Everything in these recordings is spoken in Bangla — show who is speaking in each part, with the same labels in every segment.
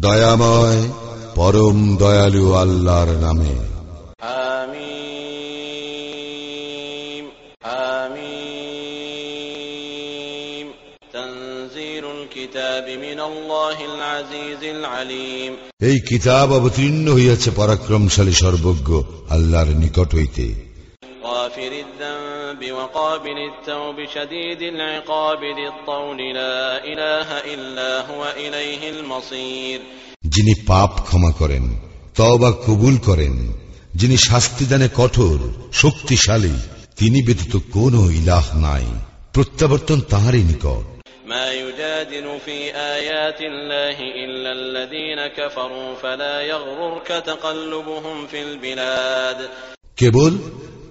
Speaker 1: দয়াময় পরম দয়ালু আল্লাহর নামে। এই কিতাব অবতীর্ণ হইয়াছে পরাক্রমশালী সর্বজ্ঞ আল্লাহর নিকট হইতে।
Speaker 2: الذنب وقابل التوب شديد العقاب ذي الطول لا إله إلا هو إليه المصير
Speaker 1: যিনি পাপ ক্ষমা করেন তওবা কবুল করেন যিনি শাস্তিদানে কঠোর শক্তিশালী তিনি ব্যতীত কোন ইলাহ নাই প্রত্যাবর্তন তাহারই নিকট
Speaker 2: ما يجادل في آيات الله إلا الذين كفروا فلا يغررك تقلبهم في البلاد
Speaker 1: কেবল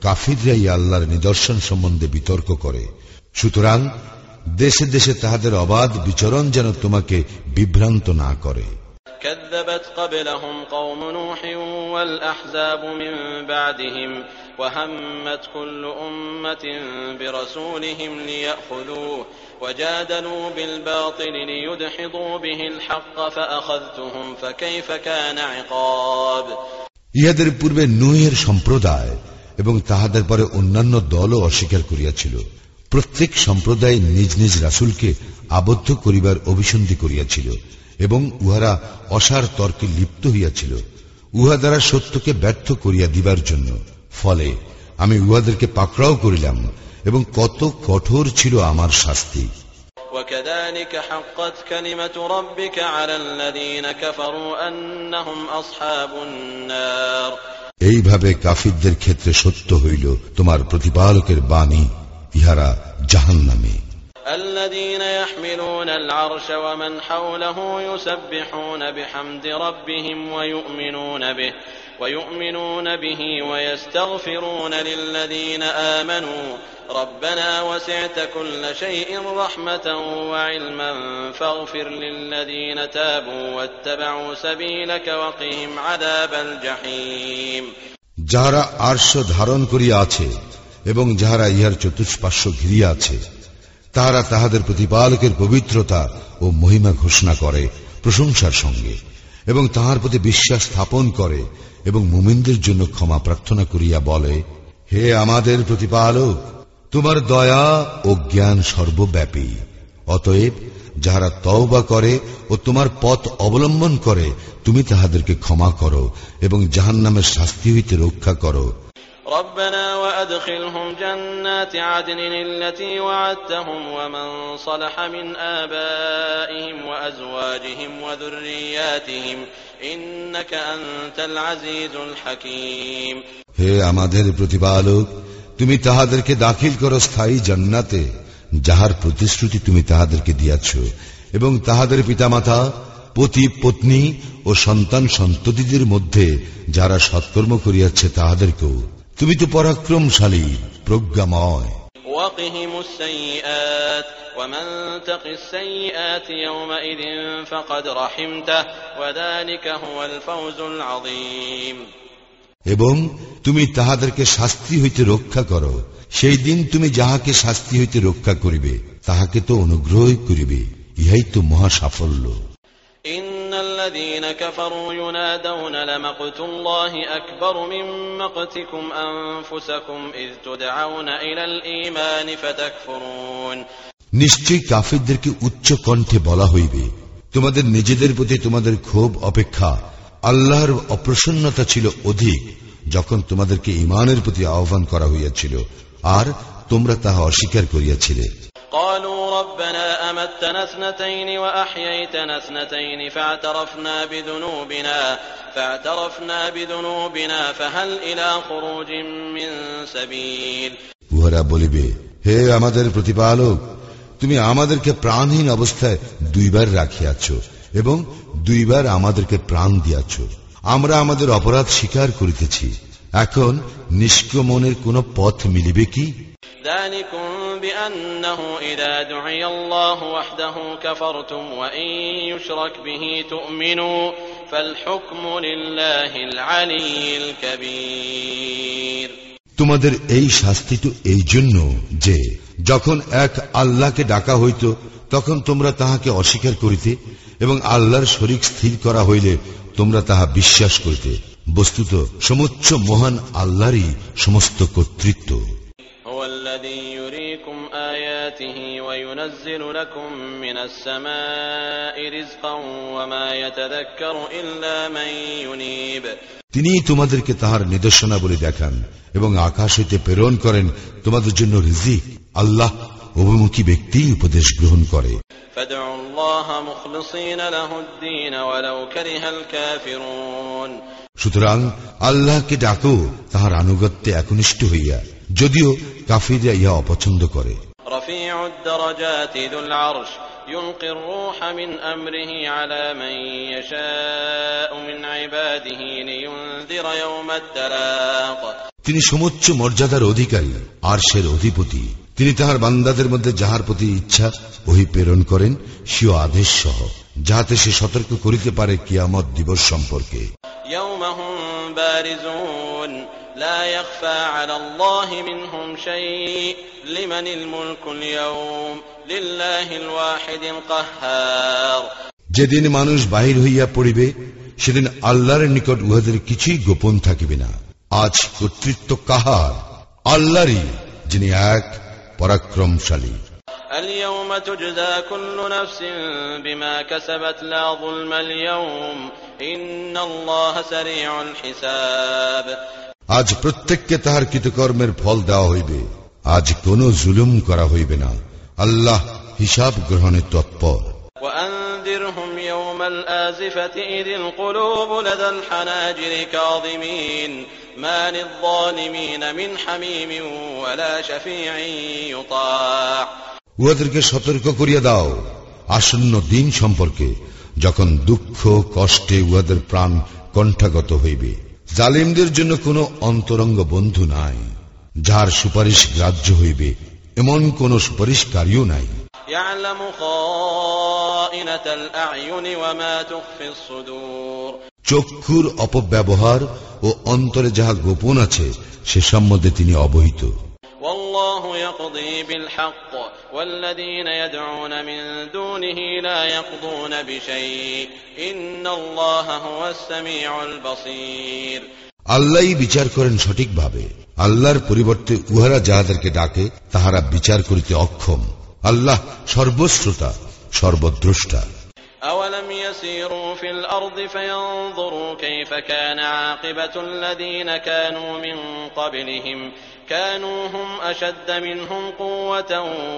Speaker 1: কাফিররাই আল্লাহর নিদর্শন সম্বন্ধে বিতর্ক করে সুতরাং দেশে দেশে তাহাদের অবাধ বিচরণ যেন তোমাকে বিভ্রান্ত না করে
Speaker 2: كذبت قبلهم قوم نوح والأحزاب من بعدهم وهمت كل أمة برسولهم ليأخذوه وجادلوا بالباطل ليدحضوا به الحق فأخذتهم فكيف كان عقاب
Speaker 1: ইহাদের পূর্বে নুহের সম্প্রদায় এবং তাহাদের পরে অন্যান্য দলও অস্বীকার করিয়াছিল প্রত্যেক সম্প্রদায় নিজ নিজ রাসুলকে আবদ্ধ করিবার অভিসন্ধি করিয়াছিল এবং উহারা অসার তর্কে লিপ্ত হইয়াছিল উহা দ্বারা সত্যকে ব্যর্থ করিয়া দিবার জন্য ফলে আমি উহাদেরকে পাকড়াও করিলাম এবং কত কঠোর ছিল আমার শাস্তি
Speaker 2: وكذلك حقت كلمة ربك على الذين كفروا أنهم أصحاب النار
Speaker 1: এইভাবে কাফিরদের ক্ষেত্রে সত্য হইল তোমার প্রতিপালকের বাণী ইহারা জাহান নামে
Speaker 2: الذين يحملون العرش ومن حوله يسبحون بحمد ربهم ويؤمنون به ويؤمنون به ويستغفرون للذين آمنوا ربنا وسعت كل شيء رحمة وعلما فاغفر للذين تابوا واتبعوا سبيلك وقهم عذاب الجحيم
Speaker 1: যাহারা আর্শ ধারণ করিয়া আছে এবং যাহারা ইহার চতুষ্পার্শ্ব ঘিরিয়া আছে তাহারা তাহাদের প্রতিপালকের পবিত্রতা ও মহিমা ঘোষণা করে প্রশংসার সঙ্গে এবং তাহার প্রতি বিশ্বাস স্থাপন করে এবং মুমিনদের জন্য ক্ষমা প্রার্থনা করিয়া বলে, হে আমাদের প্রতিপালক, তোমার দয়া ও জ্ঞান সর্বব্যাপী। অতএব, যাহারা তওবা করে ও তোমার পথ অবলম্বন করে, তুমি তাহাদেরকে ক্ষমা করো এবং জাহান্নামের শাস্তি হইতে রক্ষা করো।
Speaker 2: ربنا وأدخلهم جنات عدن التي وعدتهم ومن صلح من آبائهم وأزواجهم وذرياتهم إنك أنت العزيز الحكيم
Speaker 1: হে আমাদের প্রতিপালক তুমি তাহাদেরকে দাখিল করো স্থায়ী জান্নাতে যাহার প্রতিশ্রুতি তুমি তাহাদেরকে দিয়াছ এবং তাহাদের পিতামাতা পতি পত্নী ও সন্তান সন্ততিদের মধ্যে যারা সৎকর্ম করিয়াছে তাহাদেরকেও তুমি তো পরাক্রমশালী প্রজ্ঞাময়। এবং তুমি তাহাদেরকে শাস্তি হইতে রক্ষা করো। সেই দিন তুমি যাহাকে শাস্তি হইতে রক্ষা করিবে তাহাকে তো অনুগ্রহ করিবে। ইহাই তো মহা সাফল্য
Speaker 2: إن الذين كفروا ينادون لمقت الله أكبر من مقتكم أنفسكم إذ تدعون إلى الإيمان فتكفرون
Speaker 1: নিশ্চয়ই কাফিরদেরকে উচ্চ কণ্ঠে বলা হইবে তোমাদের নিজেদের প্রতি তোমাদের ক্ষোভ অপেক্ষা আল্লাহর অপ্রসন্নতা ছিল অধিক যখন তোমাদেরকে ইমানের প্রতি আহ্বান করা হইয়াছিল আর তোমরা তাহা অস্বীকার করিয়াছিলে
Speaker 2: قالوا ربنا أمتنا اثنتين وأحييتنا اثنتين فاعترفنا بذنوبنا فاعترفنا بذنوبنا فهل إلى خروج من سبيل
Speaker 1: উহারা বলিবে হে আমাদের প্রতিপালক তুমি আমাদেরকে প্রাণহীন অবস্থায় দুইবার রাখিয়াছ এবং দুইবার আমাদেরকে প্রাণ দিয়াছ আমরা আমাদের অপরাধ স্বীকার করিতেছি এখন নিষ্ক্রমণের কোন পথ মিলিবে কি? তোমাদের এই শাস্তি তো এই জন্য যে যখন এক আল্লাহকে ডাকা হইত তখন তোমরা তাহাকে অস্বীকার করিতে এবং আল্লাহর শরীর স্থির করা হইলে তোমরা তাহা বিশ্বাস করিতে। বস্তুত সমুচ্চ মহান আল্লাহরই সমস্ত কর্তৃত্ব
Speaker 2: هو الذي يريكم آياته وينزل لكم من السماء رزقا وما يتذكر إلا من ينيب
Speaker 1: তিনি তোমাদেরকে তাহার নিদর্শনা বলে দেখান এবং আকাশ হইতে প্রেরণ করেন তোমাদের জন্য রিজিক আল্লাহ অভিমুখী ব্যক্তি উপদেশ গ্রহণ করে
Speaker 2: فادعوا الله مخلصين له الدين ولو كره الكافرون
Speaker 1: সুতরাং আল্লাহকে ডাকো তাহার আনুগত্যে একনিষ্ঠ হইয়া যদিও কাফিরা ইহা অপছন্দ করে
Speaker 2: رفيع الدرجات ذو العرش يلقي الروح من أمره على من يشاء من عباده لينذر يوم التلاق
Speaker 1: তিনি সমুচ্চ মর্যাদার অধিকারী আরশের অধিপতি তিনি তাহার বান্দাদের মধ্যে যাহার প্রতি ইচ্ছা ওহি প্রেরণ করেন স্বীয় আদেশ সহ যাহাতে সে সতর্ক করিতে পারে কিয়ামত দিবস সম্পর্কে
Speaker 2: يوم هم بارزون لا يخفى على الله منهم شيء لمن الملك اليوم لله الواحد القهار
Speaker 1: যেদিন মানুষ বাহির হইয়া পড়িবে সেদিন আল্লাহর নিকট উহাদের কিছুই গোপন থাকিবে না আজ কর্তৃত্ব কাহার আল্লাহরই যিনি এক পরাক্রমশালী
Speaker 2: اليوم تجزى كل نفس بما كسبت لا ظلم اليوم إن الله سريع الحساب
Speaker 1: আজ প্রত্যেককে তাহার কৃতকর্মের ফল দেওয়া হইবে আজ কোন জুলুম করা হইবে না আল্লাহ হিসাব গ্রহণে তৎপর
Speaker 2: وأنذرهم يوم الآزفة إذ القلوب لدى الحناجر كاظمين ما للظالمين من حميم ولا شفيع يطاع
Speaker 1: উহাদেরকে সতর্ক করিয়া দাও। আসন্ন দিন সম্পর্কে যখন দুঃখ কষ্টে উহাদের প্রাণ কণ্ঠাগত হইবে। জালিমদের জন্য কোনো অন্তরঙ্গ বন্ধু নাই। যার সুপারিশ গ্রাহ্য হইবে এমন কোন সুপারিশকারীও নাই। চক্ষুর অপব্যবহার ও অন্তরে যাহা গোপন আছে সে সম্বন্ধে তিনি অবহিত।
Speaker 2: والله يقضي بالحق والذين يدعون من دونه لا يقضون بشيء إن الله هو السميع البصير
Speaker 1: আল্লাহই বিচার করেন সঠিকভাবে আল্লাহর পরিবর্তে উহারা যাহাদেরকে ডাকে তাহারা বিচার করিতে অক্ষম আল্লাহ সর্বশ্রোতা সর্বদ্রষ্টা
Speaker 2: أولم يسيروا في الأرض فينظروا كيف كان عاقبة الذين كانوا من قبلهم كانوا هم أشد منهم قوة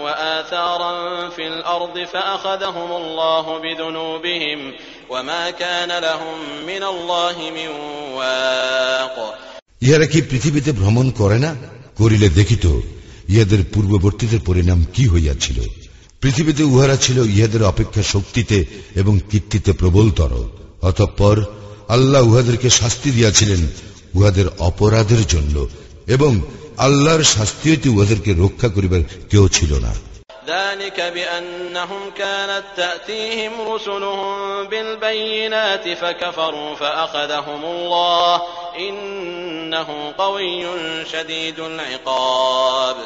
Speaker 2: وآثارا في الأرض فأخذهم الله بذنوبهم وما كان لهم من الله من واق
Speaker 1: ইহারা কি পৃথিবীতে ভ্রমণ করে না করিলে দেখিত ইহাদের পূর্ববর্তীদের পরিণাম কি হইয়াছিল পৃথিবীতে উহারা ছিল ইহাদের অপেক্ষা শক্তিতে এবং কীর্তিতে প্রবলতর অতঃপর আল্লাহ উহাদেরকে শাস্তি দিয়াছিলেন উহাদের অপরাধের জন্য এবং আল্লাহর শাস্তি হইতে উহাদেরকে রক্ষা করিবার কেউ ছিল না
Speaker 2: ذلك بأنهم كانت تأتيهم رسلهم بالبينات فكفروا فأخذهم الله إنه قوي شديد العقاب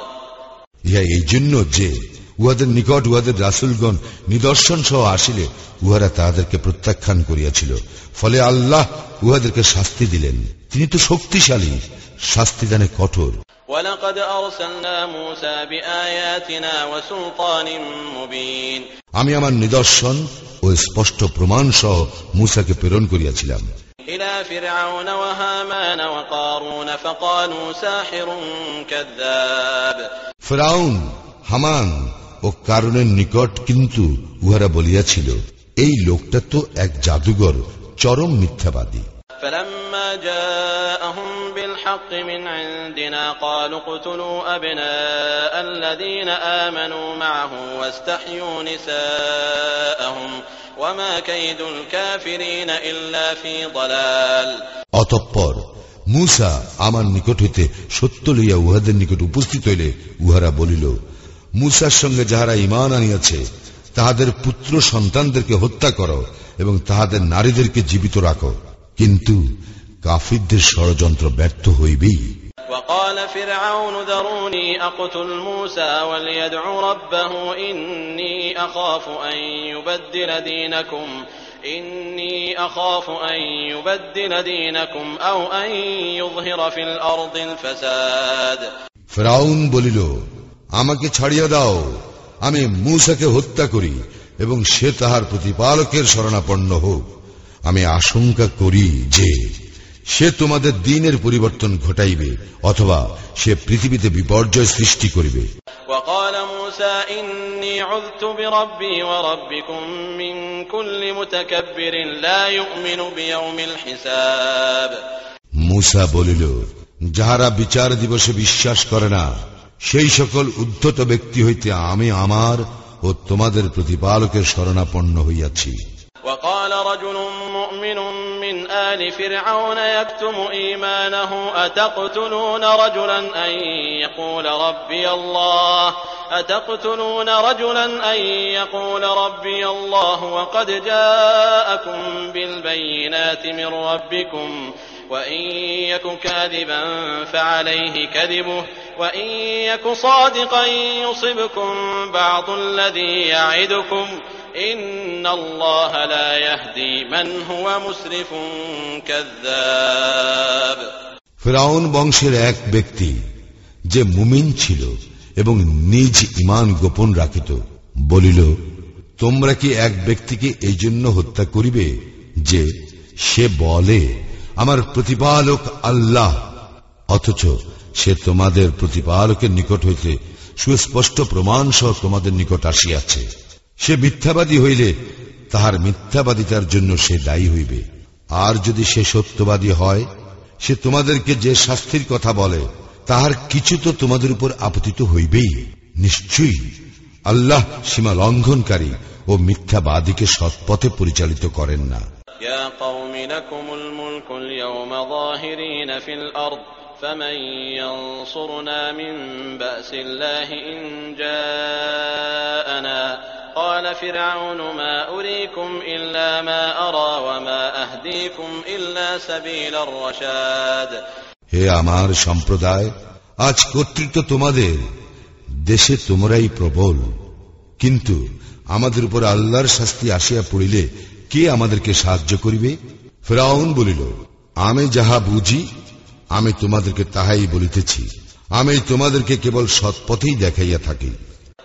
Speaker 1: ইহা এই জন্য যে উহাদের নিকট উহাদের রাসুলগণ নিদর্শন সহ আসিলে উহারা তাহাদেরকে প্রত্যাখ্যান করিয়াছিল। ফলে আল্লাহ উহাদেরকে শাস্তি দিলেন। তিনি তো শক্তিশালী শাস্তি শাস্তিদানে কঠোর। আমি আমার নিদর্শন ও স্পষ্ট প্রমাণ সহ মূসাকে প্রেরণ করিয়াছিলাম। ফেরাউন হামান ও কারণের নিকট কিন্তু উহারা বলিয়াছিল এই লোকটা তো এক জাদুঘর চরম মিথ্যাবাদী
Speaker 2: فلما جاءهم بالحق من عندنا قالوا اقتلوا أبناء الذين آمنوا معه واستحيوا نساءهم وما كيد الكافرين إلا في ضلال
Speaker 1: অতঃপর মুসা আমার নিকট হইতে সত্য লইয়া উহাদের নিকট উপস্থিত হইলে উহারা বলিল মুসার সঙ্গে যাহারা ইমান আনিয়াছে তাহাদের পুত্র সন্তানদেরকে হত্যা করো এবং তাহাদের নারীদেরকে জীবিত রাখো কিন্তু কাফিরদের ষড়যন্ত্র ব্যর্থ হইবেই
Speaker 2: وقال فرعون ذروني أقتل موسى وليدع ربه إني أخاف أن يبدل دينكم إني أخاف أن يبدل دينكم أو أن يظهر في الأرض الفساد
Speaker 1: ফেরাউন বলিল আমাকে ছাড়িয়ে দাও। আমি মূসাকে হত্যা করি এবং সে তাহার প্রতিপালকের শরণাপন্ন হোক। আমি আশঙ্কা করি যে সে তোমাদের দিনের পরিবর্তন ঘটাইবে অথবা সে পৃথিবীতে বিপর্যয় সৃষ্টি করিবে। মুসা বলিল যাহারা বিচার দিবসে বিশ্বাস করে না সেই সকল উদ্ধত ব্যক্তি হইতে আমি আমার ও তোমাদের প্রতিপালকের শরণাপন্ন হইয়াছি
Speaker 2: وقال رجل مؤمن من آل فرعون يكتم إيمانه أتقتلون رجلا أن يقول ربي الله أتقتلون رجلا أن يقول ربي الله وقد جاءكم بالبينات من ربكم وإن يك كاذبا فعليه كذبه وإن يك صادقا يصبكم بعض الذي يعدكم إن الله لا يهدي من هو مسرف كذاب
Speaker 1: ফেরাউন বংশের এক ব্যক্তি যে মুমিন ছিল এবং নিজ ইমান গোপন রাখিত বলিল তোমরা কি এক ব্যক্তিকে এই জন্য হত্যা করিবে যে সে বলে আমার প্রতিপালক আল্লাহ অথচ সে তোমাদের প্রতিপালকের নিকট হইতে সুস্পষ্ট প্রমাণ সহ তোমাদের নিকট আসিয়াছে সে মিথ্যাবাদী হইলে তাহার মিথ্যাবাদিতার জন্য সে দায়ী হইবে আর যদি সে সত্যবাদী হয় সে তোমাদেরকে যে শাস্তির কথা বলে তাহার কিছু তো তোমাদের উপর আপতিত হইবেই নিশ্চয়ই আল্লাহ সীমা লঙ্ঘনকারী ও মিথ্যাবাদীকে সৎপথে পরিচালিত করেন না
Speaker 2: يا قوم لكم الملك اليوم ظاهرين في الأرض فمن ينصرنا من بأس الله إن جاءنا قال فرعون ما أريكم إلا ما أرى وما أهديكم إلا سبيل الرشاد
Speaker 1: হে আমার সম্প্রদায় আজ কর্তৃত্ব তোমাদের দেশে তোমরাই প্রবল কিন্তু আমাদের উপর আল্লাহর শাস্তি আসিয়া পড়িলে কে আমাদেরকে সাহায্য করিবে ফেরাউন বলিল আমি যাহা বুঝি আমি তোমাদেরকে তাহাই বলিতেছি আমি তোমাদেরকে কেবল সৎপথেই দেখাইয়া থাকি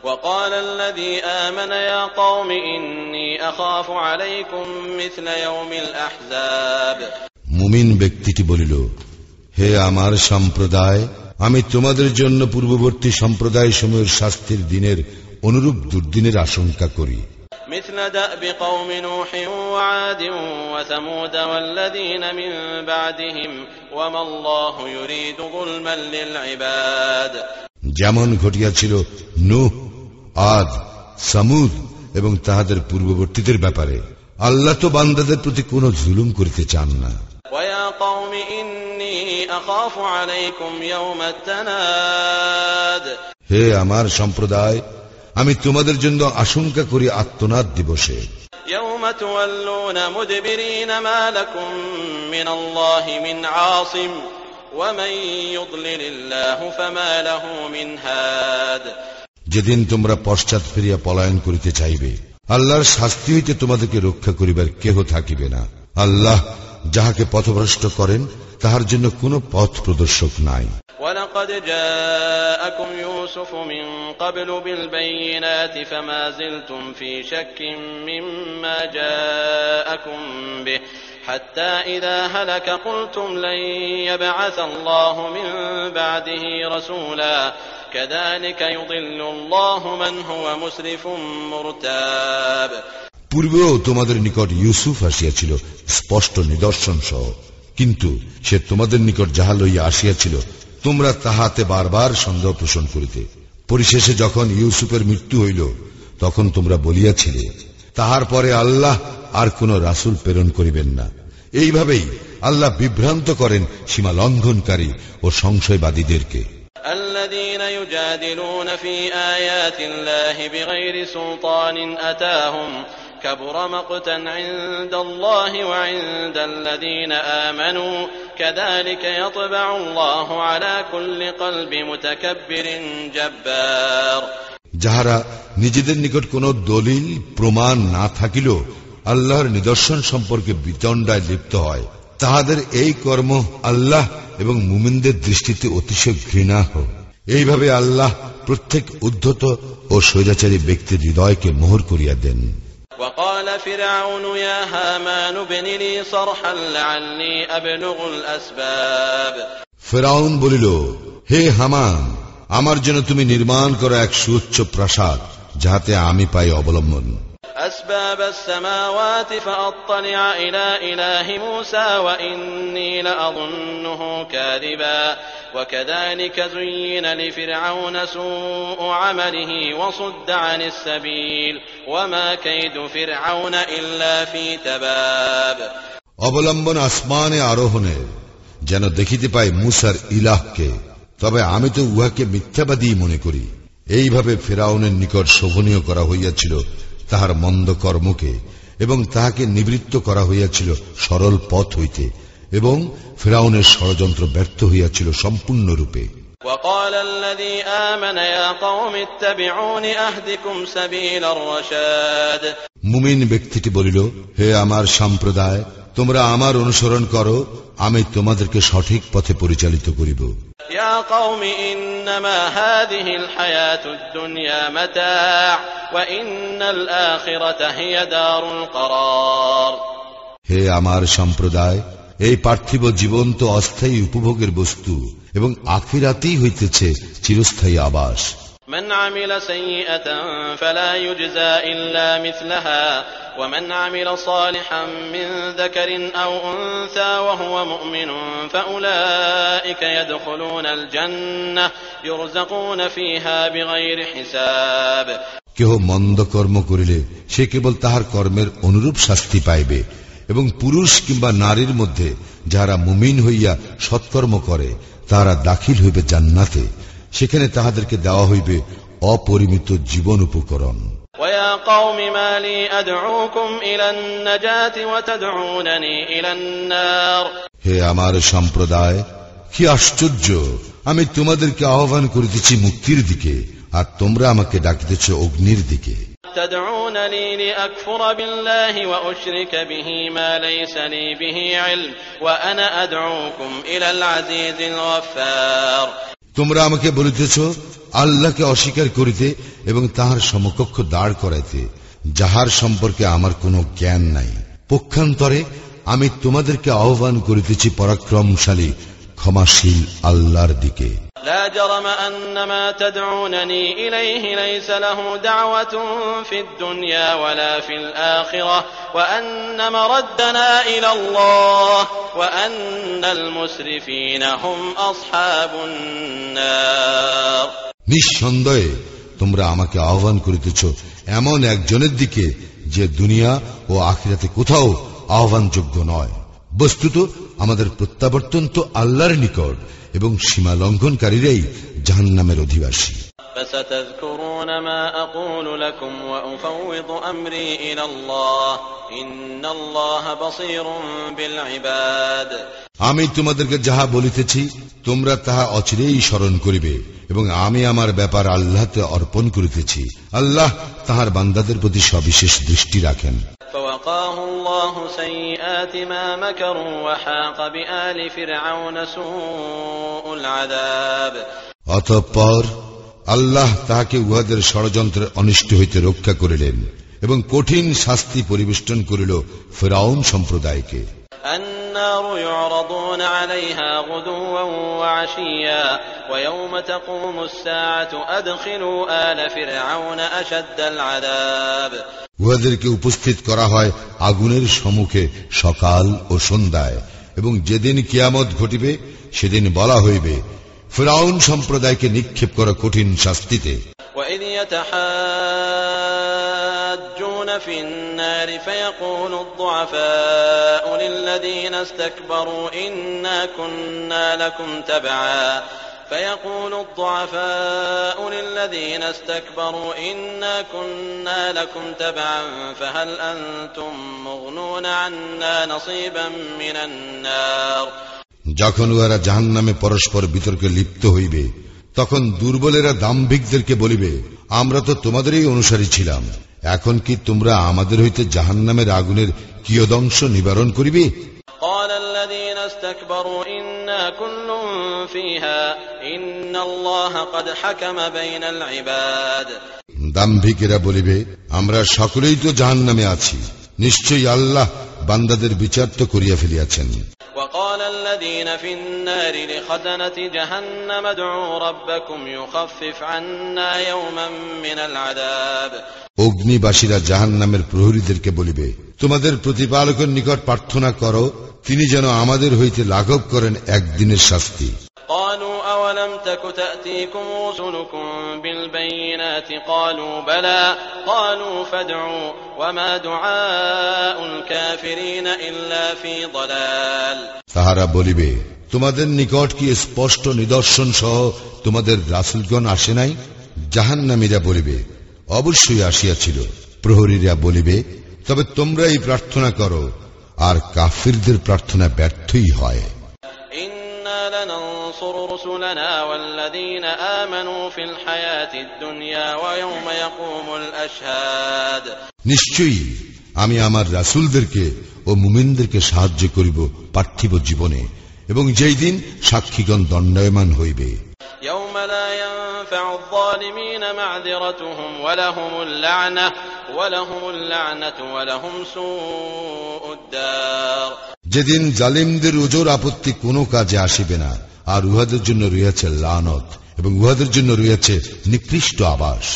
Speaker 2: وقال الذي آمن يا قوم إني أخاف عليكم مثل يوم الأحزاب
Speaker 1: মুমিন ব্যক্তিটি বলিল হে আমার সম্প্রদায় আমি তোমাদের জন্য পূর্ববর্তী সম্প্রদায় সময়ের শাস্তির দিনের অনুরূপ দুর্দিনের আশঙ্কা করি
Speaker 2: مثل دأب قوم نوح وعاد وثمود والذين من بعدهم وما الله يريد ظلما للعباد
Speaker 1: যেমন ঘটিয়াছিল নূহ আদ সামুদ এবং তাহাদের পূর্ববর্তীদের ব্যাপারে আল্লাহ তো বান্দাদের প্রতি কোনো জুলুম করিতে চান না
Speaker 2: ويا قوم إني أخاف عليكم يوم التناد
Speaker 1: হে আমার সম্প্রদায় আমি তোমাদের জন্য আশঙ্কা করি আত্মনাথ দিবসে। যেদিন তোমরা পশ্চাৎ ফিরিয়া পলায়ন করিতে চাইবে আল্লাহর শাস্তি হইতে তোমাদেরকে রক্ষা করিবার কেহ থাকিবে না। আল্লাহ যাহাকে পথভ্রষ্ট করেন তাহার জন্য কোন পথ প্রদর্শক নাই।
Speaker 2: ولقد جاءكم يوسف من قبل بالبينات فما زلتم في شك مما جاءكم به حتى إذا هلك قلتم لن يبعث الله من بعده رسولا كذلك يضل الله من هو مسرف مرتاب
Speaker 1: পূর্বেও তোমাদের নিকট ইউসুফ আসিয়াছিল স্পষ্ট নিদর্শন সহ কিন্তু সে তোমাদের নিকট যাহা লইয়া আসিয়াছিল তোমরা তাহাতে বারবার সন্দেহ পোষণ করিতে পরিশেষে যখন ইউসুফের মৃত্যু হইল তখন তোমরা বলিয়াছিলে তাহার পরে আল্লাহ আর কোন রাসুল প্রেরণ করিবেন না এইভাবেই আল্লাহ বিভ্রান্ত করেন সীমা লঙ্ঘনকারী ও সংশয়বাদীদেরকে
Speaker 2: الذين يجادلون في آيات الله بغير سلطان أتاهم كبر مقتا عند الله وعند الذين آمنوا كذلك يطبع الله على كل قلب متكبر جبار
Speaker 1: যাহারা নিজেদের নিকট কোনো দলিল প্রমাণ না থাকিলেও আল্লাহর নিদর্শন সম্পর্কে বিতণ্ডায় লিপ্ত হয় তাহাদের এই কর্ম আল্লাহ এবং মুমিনদের দৃষ্টিতে অতিশয় ঘৃণা হোক এইভাবে আল্লাহ প্রত্যেক উদ্ধত ও স্বৈরাচারী ব্যক্তির হৃদয়কে মোহর করিয়া দেন
Speaker 2: وقال فرعون يا هامان ابن لي صرحا لعلي أبلغ الأسباب
Speaker 1: ফেরাউন বলিল হে হামান আমার জন্য তুমি নির্মাণ করো এক সুউচ্চ প্রাসাদ যাহাতে আমি পাই অবলম্বন
Speaker 2: أسباب السماوات فأطلع إلى إله موسى وإني لأظنه كاذبا وكذلك زين لفرعون سوء عمله وصد عن السبيل وما كيد فرعون إلا في تباب
Speaker 1: অবলম্বন আসমানে আরোহণের যেন দেখিতে পাই মুসার ইলাহকে তবে আমি তো উহাকে মিথ্যাবাদী মনে করি এইভাবে ফেরাউনের নিকট শোভনীয় করা হইয়াছিল তাহার মন্দ কর্মকে এবং তাহাকে নিবৃত্ত করা হইয়াছিল সরল পথ হইতে এবং ফেরাউনের ষড়যন্ত্র ব্যর্থ হইয়াছিল সম্পূর্ণরূপে
Speaker 2: وقال الذي آمن يا قوم اتبعون أهدكم سبيل الرشاد
Speaker 1: মুমিন ব্যক্তিটি বলিল হে আমার সম্প্রদায় তোমরা আমার অনুসরণ করো আমি তোমাদেরকে সঠিক পথে পরিচালিত করিব। হে আমার সম্প্রদায় এই পার্থিব জীবন তো অস্থায়ী উপভোগের বস্তু এবং আখিরাতেই হইতেছে চিরস্থায়ী আবাস।
Speaker 2: من عمل سيئة فلا يجزى إلا مثلها ومن عمل صالحا من ذكر أو أنثى وهو مؤمن فأولئك يدخلون الجنة يرزقون فيها بغير حساب
Speaker 1: কেহ মন্দ কর্ম করিলে সে কেবল তাহার কর্মের অনুরূপ শাস্তি পাইবে এবং পুরুষ কিংবা নারীর মধ্যে যাহারা মুমিন হইয়া সৎকর্ম করে তাহারা দাখিল হইবে জান্নাতে সেখানে তাহাদেরকে দেওয়া হইবে অপরিমিত জীবন উপকরণ
Speaker 2: ويا قوم ما لي أدعوكم إلى النجاة وتدعونني إلى النار
Speaker 1: হে আমার সম্প্রদায় কি আশ্চর্য আমি তোমাদেরকে আহ্বান করিতেছি মুক্তির দিকে আর তোমরা আমাকে ডাকিতেছ অগ্নির দিকে
Speaker 2: تدعونني لأكفر بالله وأشرك به ما ليس لي به علم وأنا أدعوكم إلى العزيز الغفار
Speaker 1: তোমরা আমাকে বলিতেছ আল্লাহকে অস্বীকার করিতে এবং তাহার সমকক্ষ দাঁড় করাইতে, যাহার সম্পর্কে আমার কোনো জ্ঞান নাই। পক্ষান্তরে আমি তোমাদেরকে আহ্বান করিতেছি, পরাক্রমশালী ক্ষমাশীল আল্লাহর দিকে
Speaker 2: لا جرم أن ما تدعونني إليه ليس له دعوة في الدنيا ولا في الآخرة وأن مردنا إلى الله وأن المسرفين هم أصحاب النار
Speaker 1: নিঃসন্দেহে তোমরা আমাকে আহ্বান করিতেছ এমন একজনের দিকে যে দুনিয়া ও আখিরাতে কোথাও আহ্বানযোগ্য নয় বস্তুত আমাদের প্রত্যাবর্তন তো আল্লাহর নিকট এবং সীমা লঙ্ঘনকারীরাই জাহান নামের অধিবাসী।
Speaker 2: فستذكرون ما أقول لكم وأفوض أمري إلى الله إن الله بصير بالعباد
Speaker 1: আমি তোমাদেরকে যাহা বলিতেছি তোমরা তাহা অচিরেই স্মরণ করিবে এবং আমি আমার ব্যাপার আল্লাহতে অর্পণ করিতেছি আল্লাহ তাহার বান্দাদের প্রতি সবিশেষ দৃষ্টি রাখেন
Speaker 2: فوقاه الله سيئات ما مكروا وحاق بآل فرعون سوء العذاب
Speaker 1: অতঃপর আল্লাহ তাহাকে উহাদের ষড়যন্ত্রের অনিষ্ট হইতে রক্ষা করিলেন এবং কঠিন শাস্তি পরিবেষ্টন করিল ফেরাউন সম্প্রদায়কে। উহাদেরকে উপস্থিত করা হয় আগুনের সম্মুখে সকাল ও সন্ধ্যায় এবং যেদিন কিয়ামত ঘটিবে সেদিন বলা হইবে ফেরাউন সম্প্রদায়কে নিক্ষেপ করা কঠিন শাস্তিতে
Speaker 2: وإذ يتحاجون في النار فيقول الضعفاء للذين استكبروا إنا كنا لكم تبعا فيقول الضعفاء للذين استكبروا إنا كنا لكم تبعا فهل أنتم مغنون عنا نصيبا من النار
Speaker 1: যখন উহারা জাহান নামে পরস্পর বিতর্কে লিপ্ত হইবে তখন দুর্বলেরা দাম্ভিকদেরকে বলিবে আমরা তো তোমাদেরই অনুসারী ছিলাম। এখন কি তোমরা আমাদের হইতে জাহান নামের আগুনের কিয়দংশ নিবারণ করিবে? দাম্ভিকেরা বলিবে আমরা সকলেই তো জাহান নামে আছি। নিশ্চয়ই আল্লাহ বান্দাদের বিচার তো করিয়া ফেলিয়াছেন।
Speaker 2: وقال الذين في النار لخزنة جهنم ادعوا ربكم يخفف عنا يوما من العذاب
Speaker 1: অগ্নিবাসীরা জাহান নামের প্রহরীদেরকে বলিবে তোমাদের প্রতিপালকের নিকট প্রার্থনা করো তিনি যেন আমাদের হইতে লাঘব করেন একদিনের শাস্তি
Speaker 2: قالوا أولم تك تأتيكم رسلكم بالبينات قالوا بلى قالوا فادعوا وما دعاء الكافرين إلا في ضلال
Speaker 1: তাহারা বলিবে তোমাদের নিকট কি স্পষ্ট নিদর্শন সহ তোমাদের রাসুলগণ আসে নাই জাহান্নামীরা বলিবে অবশ্যই আসিয়াছিল প্রহরীরা বলিবে তবে তোমরাই প্রার্থনা করো আর কাফিরদের প্রার্থনা ব্যর্থই হয়
Speaker 2: إنا لننصر رسلنا والذين آمنوا في الحياة الدنيا ويوم يقوم الأشهاد
Speaker 1: নিশ্চয়ই আমি আমার রাসুলদেরকে ও মুমিনদেরকে সাহায্য করিব পার্থিব জীবনে এবং যেই দিন সাক্ষীগণ দণ্ডায়মান হইবে
Speaker 2: يوم لا ينفع الظالمين معذرتهم ولهم اللعنة ولهم اللعنة ولهم سوء الدار
Speaker 1: যেদিন জালিমদের ওজোর আপত্তি কোনো কাজে আসিবে না আর উহাদের জন্য রয়েছে লানত এবং উহাদের জন্য রয়েছে নিকৃষ্ট আবাস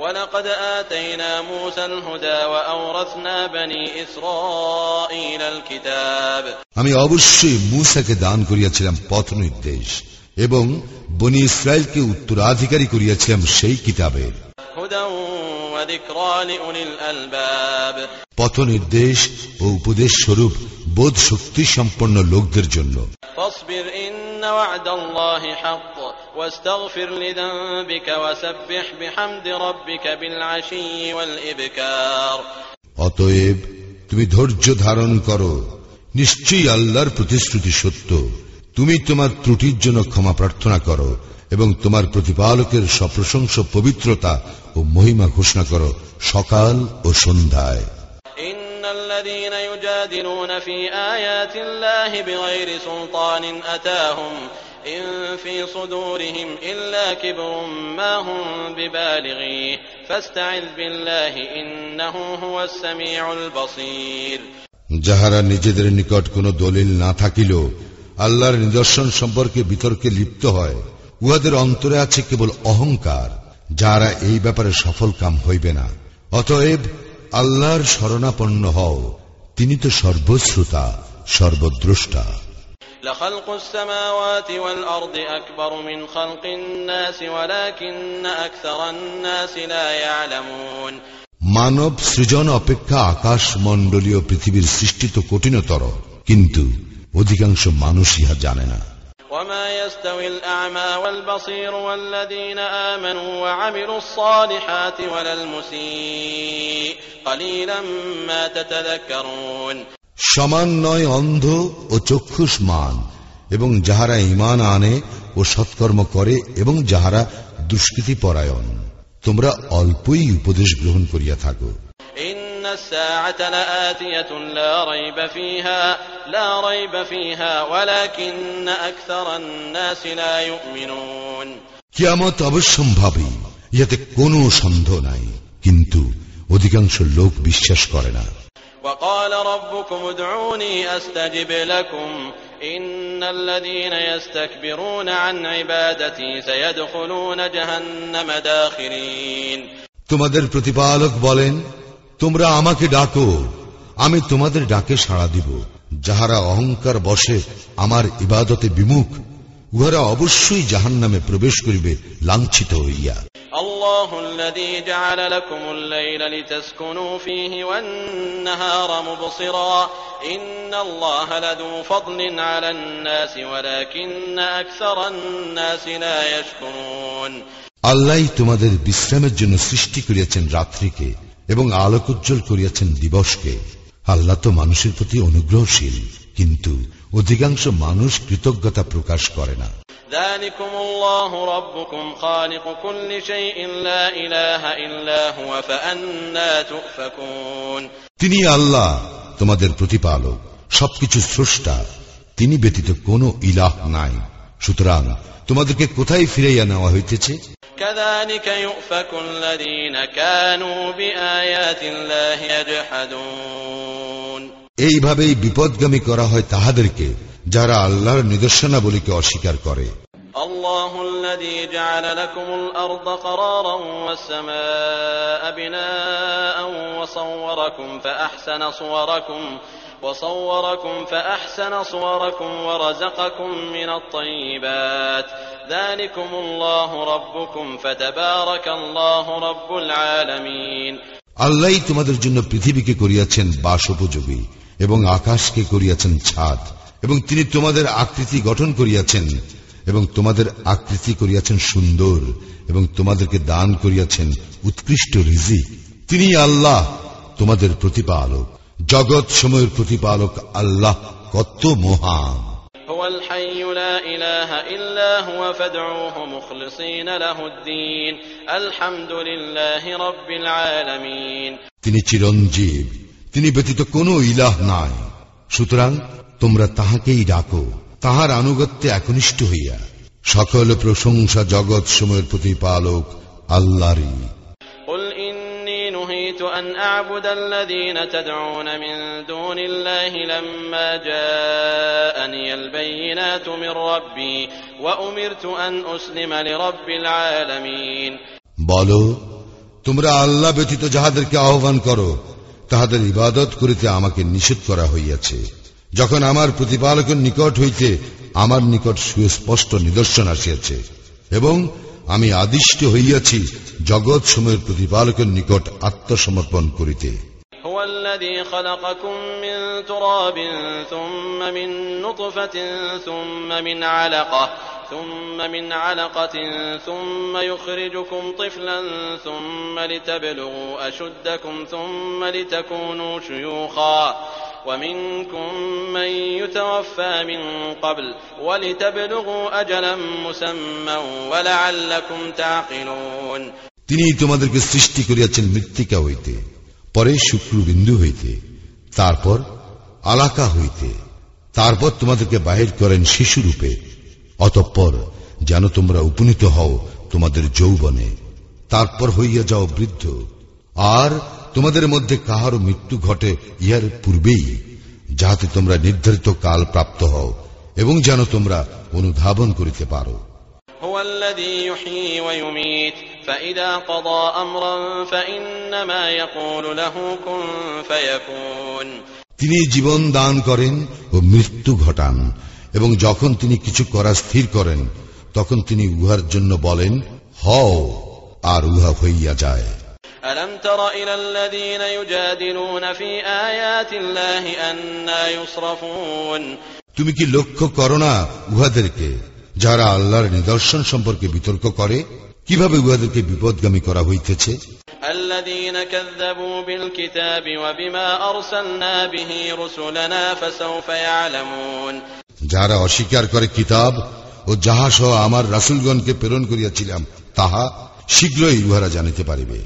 Speaker 2: ولقد آتينا موسى الهدى وأورثنا بني إسرائيل الكتاب
Speaker 1: আমি অবশ্যই মূসাকে দান করিয়াছিলাম পথ নির্দেশ এবং বনি ইসরায়েলকে উত্তরাধিকারী করিয়াছিলাম সেই কিতাবের
Speaker 2: هدى وذكرى لأولي الألباب
Speaker 1: পথ নির্দেশ ও উপদেশ স্বরূপ বোধ শক্তি সম্পন্ন লোকদের জন্য। অতএব তুমি ধৈর্য ধারণ করো। নিশ্চয়ই আল্লাহর প্রতিশ্রুতি সত্য। তুমি তোমার ত্রুটির জন্য ক্ষমা প্রার্থনা করো এবং তোমার প্রতিপালকের সপ্রশংস পবিত্রতা ও মহিমা ঘোষণা করো সকাল ও সন্ধ্যায়।
Speaker 2: الذين يجادلون في آيات الله بغير سلطان أتاهم إن في صدورهم إلا كبر ما هم ببالغيه فاستعذ بالله إنه هو السميع البصير
Speaker 1: যাহারা নিজেদের নিকট কোনো দলিল না থাকিল আল্লাহর নিদর্শন সম্পর্কে বিতর্কে লিপ্ত হয় উহাদের অন্তরে আছে কেবল অহংকার যারা এই ব্যাপারে সফল কাম হইবে না অতএব আল্লাহর শরণাপন্ন হও তিনি তো সর্বশ্রোতা সর্বদ্রষ্টা
Speaker 2: لخلق السماوات والأرض أكبر من خلق الناس ولكن أكثر الناس لا يعلمون
Speaker 1: মানব সৃজন অপেক্ষা আকাশ মণ্ডলীয় পৃথিবীর সৃষ্টি তো কঠিনতর কিন্তু অধিকাংশ মানুষ ইহা জানে না
Speaker 2: وما يستوي الأعمى والبصير والذين آمنوا وعملوا الصالحات ولا المسيء قليلا ما تتذكرون
Speaker 1: সমান নয় অন্ধ ও চক্ষুষ মান এবং যাহারা ইমান আনে ও সৎকর্ম করে এবং যাহারা দুষ্কৃতি পরায়ণ তোমরা অল্পই উপদেশ গ্রহণ করিয়া থাকো
Speaker 2: إن الساعة لآتية لا ريب فيها لا ريب فيها ولكن أكثر الناس لا يؤمنون
Speaker 1: কিয়ামত অবশ্যম্ভাবী ইহাতে কোনো সন্দেহ নাই কিন্তু অধিকাংশ লোক বিশ্বাস করে না
Speaker 2: وقال ربكم ادعوني أستجب لكم إن الذين يستكبرون عن عبادتي سيدخلون جهنم داخرين
Speaker 1: তোমাদের প্রতিপালক বলেন তোমরা আমাকে ডাকো আমি তোমাদের ডাকে সাড়া দিব যাহারা অহংকার বসে আমার ইবাদতে বিমুখ উহারা অবশ্যই জাহান নামে প্রবেশ করিবে লাঞ্ছিত হইয়া
Speaker 2: الله الله الذي جعل لكم الليل لتسكنوا فيه والنهار مبصرا إن الله لذو فضل على الناس ولكن أكثر الناس لا يشكرون
Speaker 1: আল্লাহ তোমাদের বিশ্রামের জন্য সৃষ্টি করিয়াছেন রাত্রিকে এবং আলোক উজ্জ্বল করিয়াছেন দিবসকে। আল্লাহ তো মানুষের প্রতি অনুগ্রহশীল কিন্তু অধিকাংশ মানুষ কৃতজ্ঞতা প্রকাশ করে না। তিনি আল্লাহ তোমাদের প্রতিপালক সবকিছু স্রষ্টা তিনি ব্যতীত কোনো ইলাহ নাই। সুতরাং তোমাদেরকে কোথায় ফিরাইয়া নেওয়া হইতেছে
Speaker 2: كذلك يؤفك الذين كانوا بآيات الله يجحدون
Speaker 1: এইভাবেই বিপদগামী করা হয় তাহাদেরকে যারা আল্লাহর নিদর্শনাবলীকে অস্বীকার করে
Speaker 2: الله الذي جعل لكم الأرض قرارا والسماء بناء وصوركم فأحسن صوركم وصوركم فأحسن صوركم ورزقكم من الطيبات ذلكم الله ربكم فتبارك الله رب العالمين
Speaker 1: আল্লাহ তোমাদের জন্য পৃথিবীকে করিয়াছেন বাস উপযোগী এবং আকাশকে করিয়াছেন ছাদ এবং তিনি তোমাদের আকৃতি গঠন করিয়াছেন এবং তোমাদের আকৃতি করিয়াছেন সুন্দর এবং তোমাদেরকে দান করিয়াছেন উৎকৃষ্ট রিজিক তিনি আল্লাহ তোমাদের প্রতিপালক জগৎ সময়ের প্রতিপালক আল্লাহ কত মহান। তিনি চিরঞ্জীব তিনি ব্যতীত কোন ইলাহ নাই। সুতরাং তোমরা তাহাকেই ডাকো তাহার আনুগত্যে একনিষ্ঠ হইয়া। সকল প্রশংসা জগৎ সময়ের প্রতিপালক
Speaker 2: আল্লাহরী نهيت أن أعبد الذين تدعون من دون الله لما جاءني البينات من ربي وأمرت أن أسلم لرب العالمين
Speaker 1: বলো তোমরা আল্লাহ ব্যতীত যাহাদেরকে আহ্বান করো তাহাদের ইবাদত করিতে আমাকে নিষেধ করা হইয়াছে যখন আমার প্রতিপালকের নিকট হইতে আমার নিকট সুস্পষ্ট নিদর্শন আসিয়াছে এবং আমি আদিষ্ট হইয়াছি জগৎ সময়ের প্রতিপালকের নিকট আত্মসমর্পণ করিতে
Speaker 2: هو الذي خلقكم من تراب ثم من نطفة ثم من علقة ثم من علقة ثم يخرجكم طفلا ثم لتبلغوا أشدكم ثم لتكونوا شيوخا ومنكم من يتوفى من قبل ولتبلغوا أجلا مسمى ولعلكم تعقلون
Speaker 1: তিনি তোমাদেরকে সৃষ্টি করিয়াছেন মৃত্তিকা হইতে পরে শুক্রবিন্দু হইতে তারপর আলাকা হইতে তারপর তোমাদেরকে বাহির করেন শিশুরূপে অতঃপর যেন তোমরা উপনীত হও তোমাদের যৌবনে। তারপর হইয়া যাও বৃদ্ধ। আর তোমাদের মধ্যে কাহার মৃত্যু ঘটে ইহার পূর্বেই যাহাতে তোমরা নির্ধারিত কাল প্রাপ্ত হও এবং যেন তোমরা অনুধাবন করিতে পারো। তিনি জীবন দান করেন ও মৃত্যু ঘটান। এবং যখন তিনি কিছু করা স্থির করেন তখন তিনি উহার জন্য বলেন হও আর উহা হইয়া যায়
Speaker 2: ألم تر إلى الذين يجادلون في آيات الله أنا يصرفون
Speaker 1: তুমি কি লক্ষ্য করো না উহাদেরকে যারা আল্লাহর নিদর্শন সম্পর্কে বিতর্ক করে কিভাবে উহাদেরকে বিপদগামী করা হইতেছে যারা অস্বীকার করে কিতাব ও যাহা সহ আমার রাসুলগণকে প্রেরণ করিয়াছিলাম তাহা শীঘ্রই উহারা জানিতে পারিবে।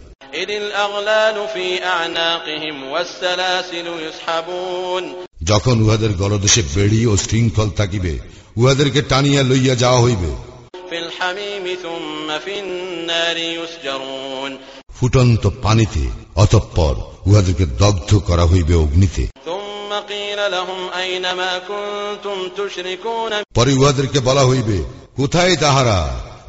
Speaker 1: যখন উহাদের গলদেশে বেড়ি ও শৃঙ্খল থাকিবে উহাদেরকে টানিয়া লইয়া যাওয়া হইবে। ফুটন্ত পানিতে অতঃপর উহাদেরকে দগ্ধ করা হইবে অগ্নিতে।
Speaker 2: তুম ثم قيل لهم أين ما كنتم تشركون
Speaker 1: পরে উহাদেরকে বলা হইবে কোথায় তাহারা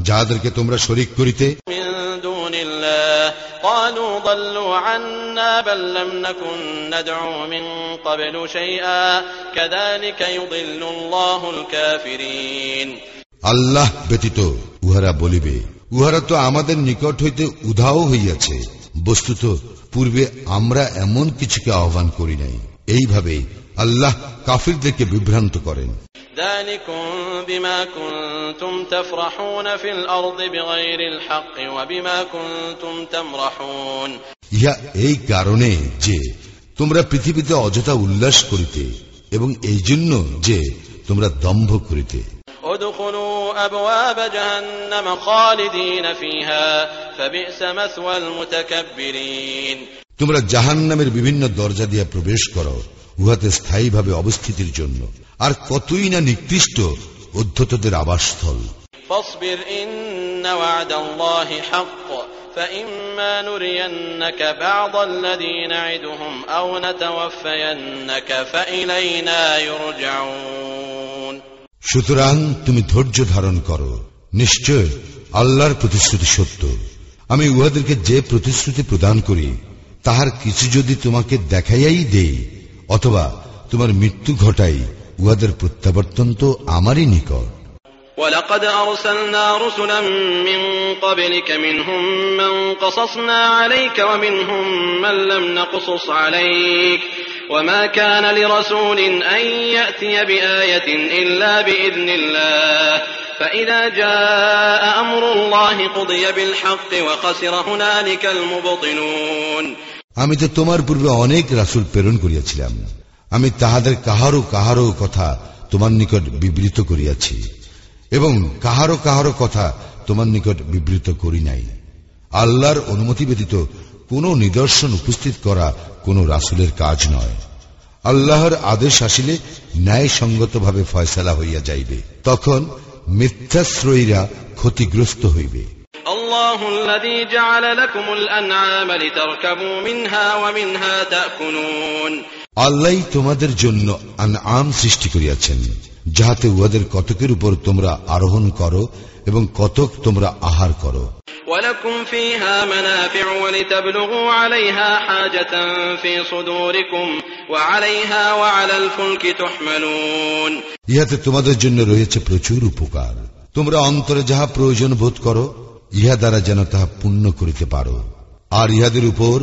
Speaker 1: যাহাদেরকে তোমরা শরিক করিতে
Speaker 2: من دون الله قالوا ضلوا عنا بل لم نكن ندعو من قبل شيئا كذلك يضل الله الكافرين
Speaker 1: আল্লাহ ব্যতীত উহারা বলিবে উহারা তো আমাদের নিকট হইতে উধাও হইয়াছে বস্তুত পূর্বে আমরা এমন কিছুকে আহ্বান করি নাই এইভাবে আল্লাহ কাফিরদেরকে বিভ্রান্ত করেন। ইহা এই কারণে যে তোমরা পৃথিবীতে অযথা উল্লাস করিতে এবং এই জন্য যে তোমরা দম্ভ করিতে।
Speaker 2: ادخلوا أبواب جهنم خالدين فيها فبئس مثوى المتكبرين
Speaker 1: তোমরা জাহান নামের বিভিন্ন দরজা দিয়া প্রবেশ করো উহাতে স্থায়ীভাবে অবস্থিতির জন্য আর কতই না নিকৃষ্ট অধ্যতদের আবাসস্থল
Speaker 2: فاصبر إن وعد الله حق فإما نرينك بعض الذي نعدهم أو نتوفينك فإلينا يرجعون
Speaker 1: সুতরাং তুমি ধৈর্য ধারণ করো নিশ্চয় আল্লাহর প্রতিশ্রুতি সত্য আমি উহাদেরকে যে প্রতিশ্রুতি প্রদান করি তাহার কিছু যদি তোমাকে দেখাইয়াই দেই অথবা তোমার মৃত্যু ঘটাই উহাদের প্রত্যাবর্তন তো আমারই নিকট
Speaker 2: ولقد أرسلنا رسلا من قبلك منهم من قصصنا عليك ومنهم من لم نقصص عليك وما كان لرسول أن يأتي بآية إلا بإذن الله فإذا جاء أمر الله قضي بالحق وخسر هنالك المبطلون
Speaker 1: আমি তো তোমার পূর্বে অনেক রাসূল প্রেরণ করিয়াছিলাম। আমি তাহাদের কাহারও কাহারও কথা তোমার নিকট বিবৃত করিয়াছি এবং কাহারও কাহারও কথা তোমার নিকট বিবৃত করি নাই। আল্লাহর অনুমতি ব্যতীত কোন নিদর্শন উপস্থিত করা কোন রাসূলের কাজ নয়। আল্লাহর আদেশ আসিলে ন্যায়সঙ্গতভাবে ফয়সালা হইয়া যাইবে। তখন মিথ্যাশ্রয়ীরা ক্ষতিগ্রস্ত হইবে।
Speaker 2: الله الذي جعل لكم الأنعام لتركبوا منها ومنها تأكلون
Speaker 1: আল্লাহ তোমাদের জন্য আম সৃষ্টি করিয়াছেন যাহাতে উহাদের কতকের উপর তোমরা আরোহণ করো এবং কতক তোমরা আহার করো
Speaker 2: ولكم فيها منافع ولتبلغوا عليها حاجة في صدوركم وعليها وعلى الفلك تحملون
Speaker 1: ইহাতে তোমাদের জন্য রয়েছে প্রচুর উপকার তোমরা অন্তরে যাহা প্রয়োজন বোধ করো ইহা দ্বারা যেন তাহা পূর্ণ করিতে পারো আর ইহাদের উপর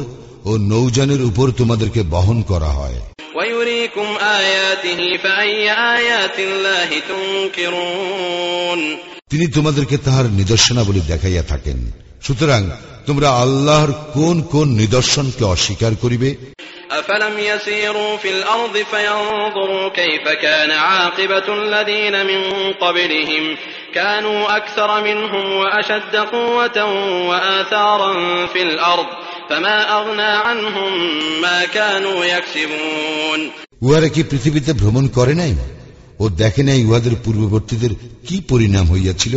Speaker 1: ও নৌযানের উপর তোমাদেরকে বহন করা হয়
Speaker 2: ويريكم آياته فأي آيات الله تنكرون
Speaker 1: তিনি তোমাদেরকে তাহার নিদর্শনাবলী দেখাইয়া থাকেন সুতরাং তোমরা আল্লাহর কোন কোন নিদর্শনকে অস্বীকার করিবে
Speaker 2: أفلم يسيروا في الأرض فينظروا كيف كان عاقبة الذين من قبلهم كانوا أكثر منهم وأشد قوة وآثارا في الأرض فما أغنى عنهم ما كانوا يكسبون
Speaker 1: উহারা কি পৃথিবীতে ভ্রমণ করে নাই ও দেখে নাই উহাদের পূর্ববর্তীদের কি পরিণাম হইয়াছিল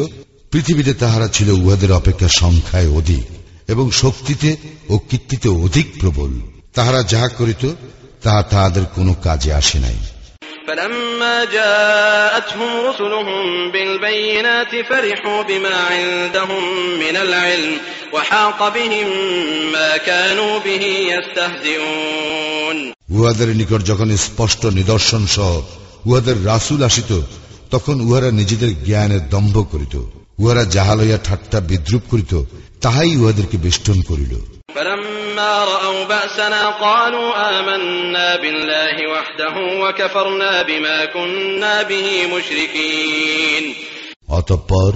Speaker 1: পৃথিবীতে তাহারা ছিল উহাদের অপেক্ষা সংখ্যায় অধিক এবং শক্তিতে ও কীর্তিতে অধিক প্রবল তাহারা যাহা করিত তাহা তাহাদের কোনো কাজে আসে নাই
Speaker 2: فلما جاءتهم رسلهم بالبينات فرحوا بما عندهم من العلم وحاق بهم ما كانوا به يستهزئون
Speaker 1: উহাদের নিকট যখন স্পষ্ট নিদর্শন সহ উহাদের রাসুল আসিত তখন উহারা নিজেদের জ্ঞানের দম্ভ করিত। উহারা যাহা লইয়া ঠাট্টা বিদ্রুপ করিত তাহাই উহাদেরকে বেষ্টন করিল। অতঃপর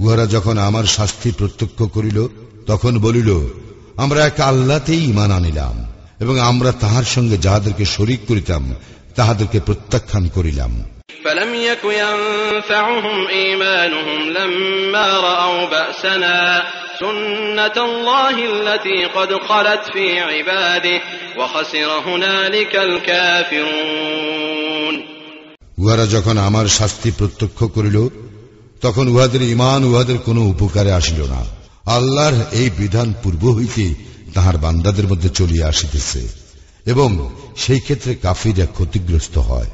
Speaker 1: উহারা যখন আমার শাস্তি প্রত্যক্ষ করিল তখন বলিল আমরা এক আল্লাতেই ইমান আনিলাম এবং আমরা তাহার সঙ্গে যাহাদেরকে শরিক করিতাম তাহাদেরকে প্রত্যাখ্যান করিলাম
Speaker 2: فلم يك ينفعهم إيمانهم لما رأوا بأسنا سنة الله التي قد خلت في عباده وخسر هنالك الكافرون
Speaker 1: উহারা যখন আমার শাস্তি প্রত্যক্ষ করিল তখন উহাদের ইমান উহাদের কোনো উপকারে আসিল না আল্লাহর এই বিধান পূর্ব হইতে তাহার বান্দাদের মধ্যে চলিয়া আসিতেছে এবং সেই ক্ষেত্রে কাফিরা ক্ষতিগ্রস্ত হয়।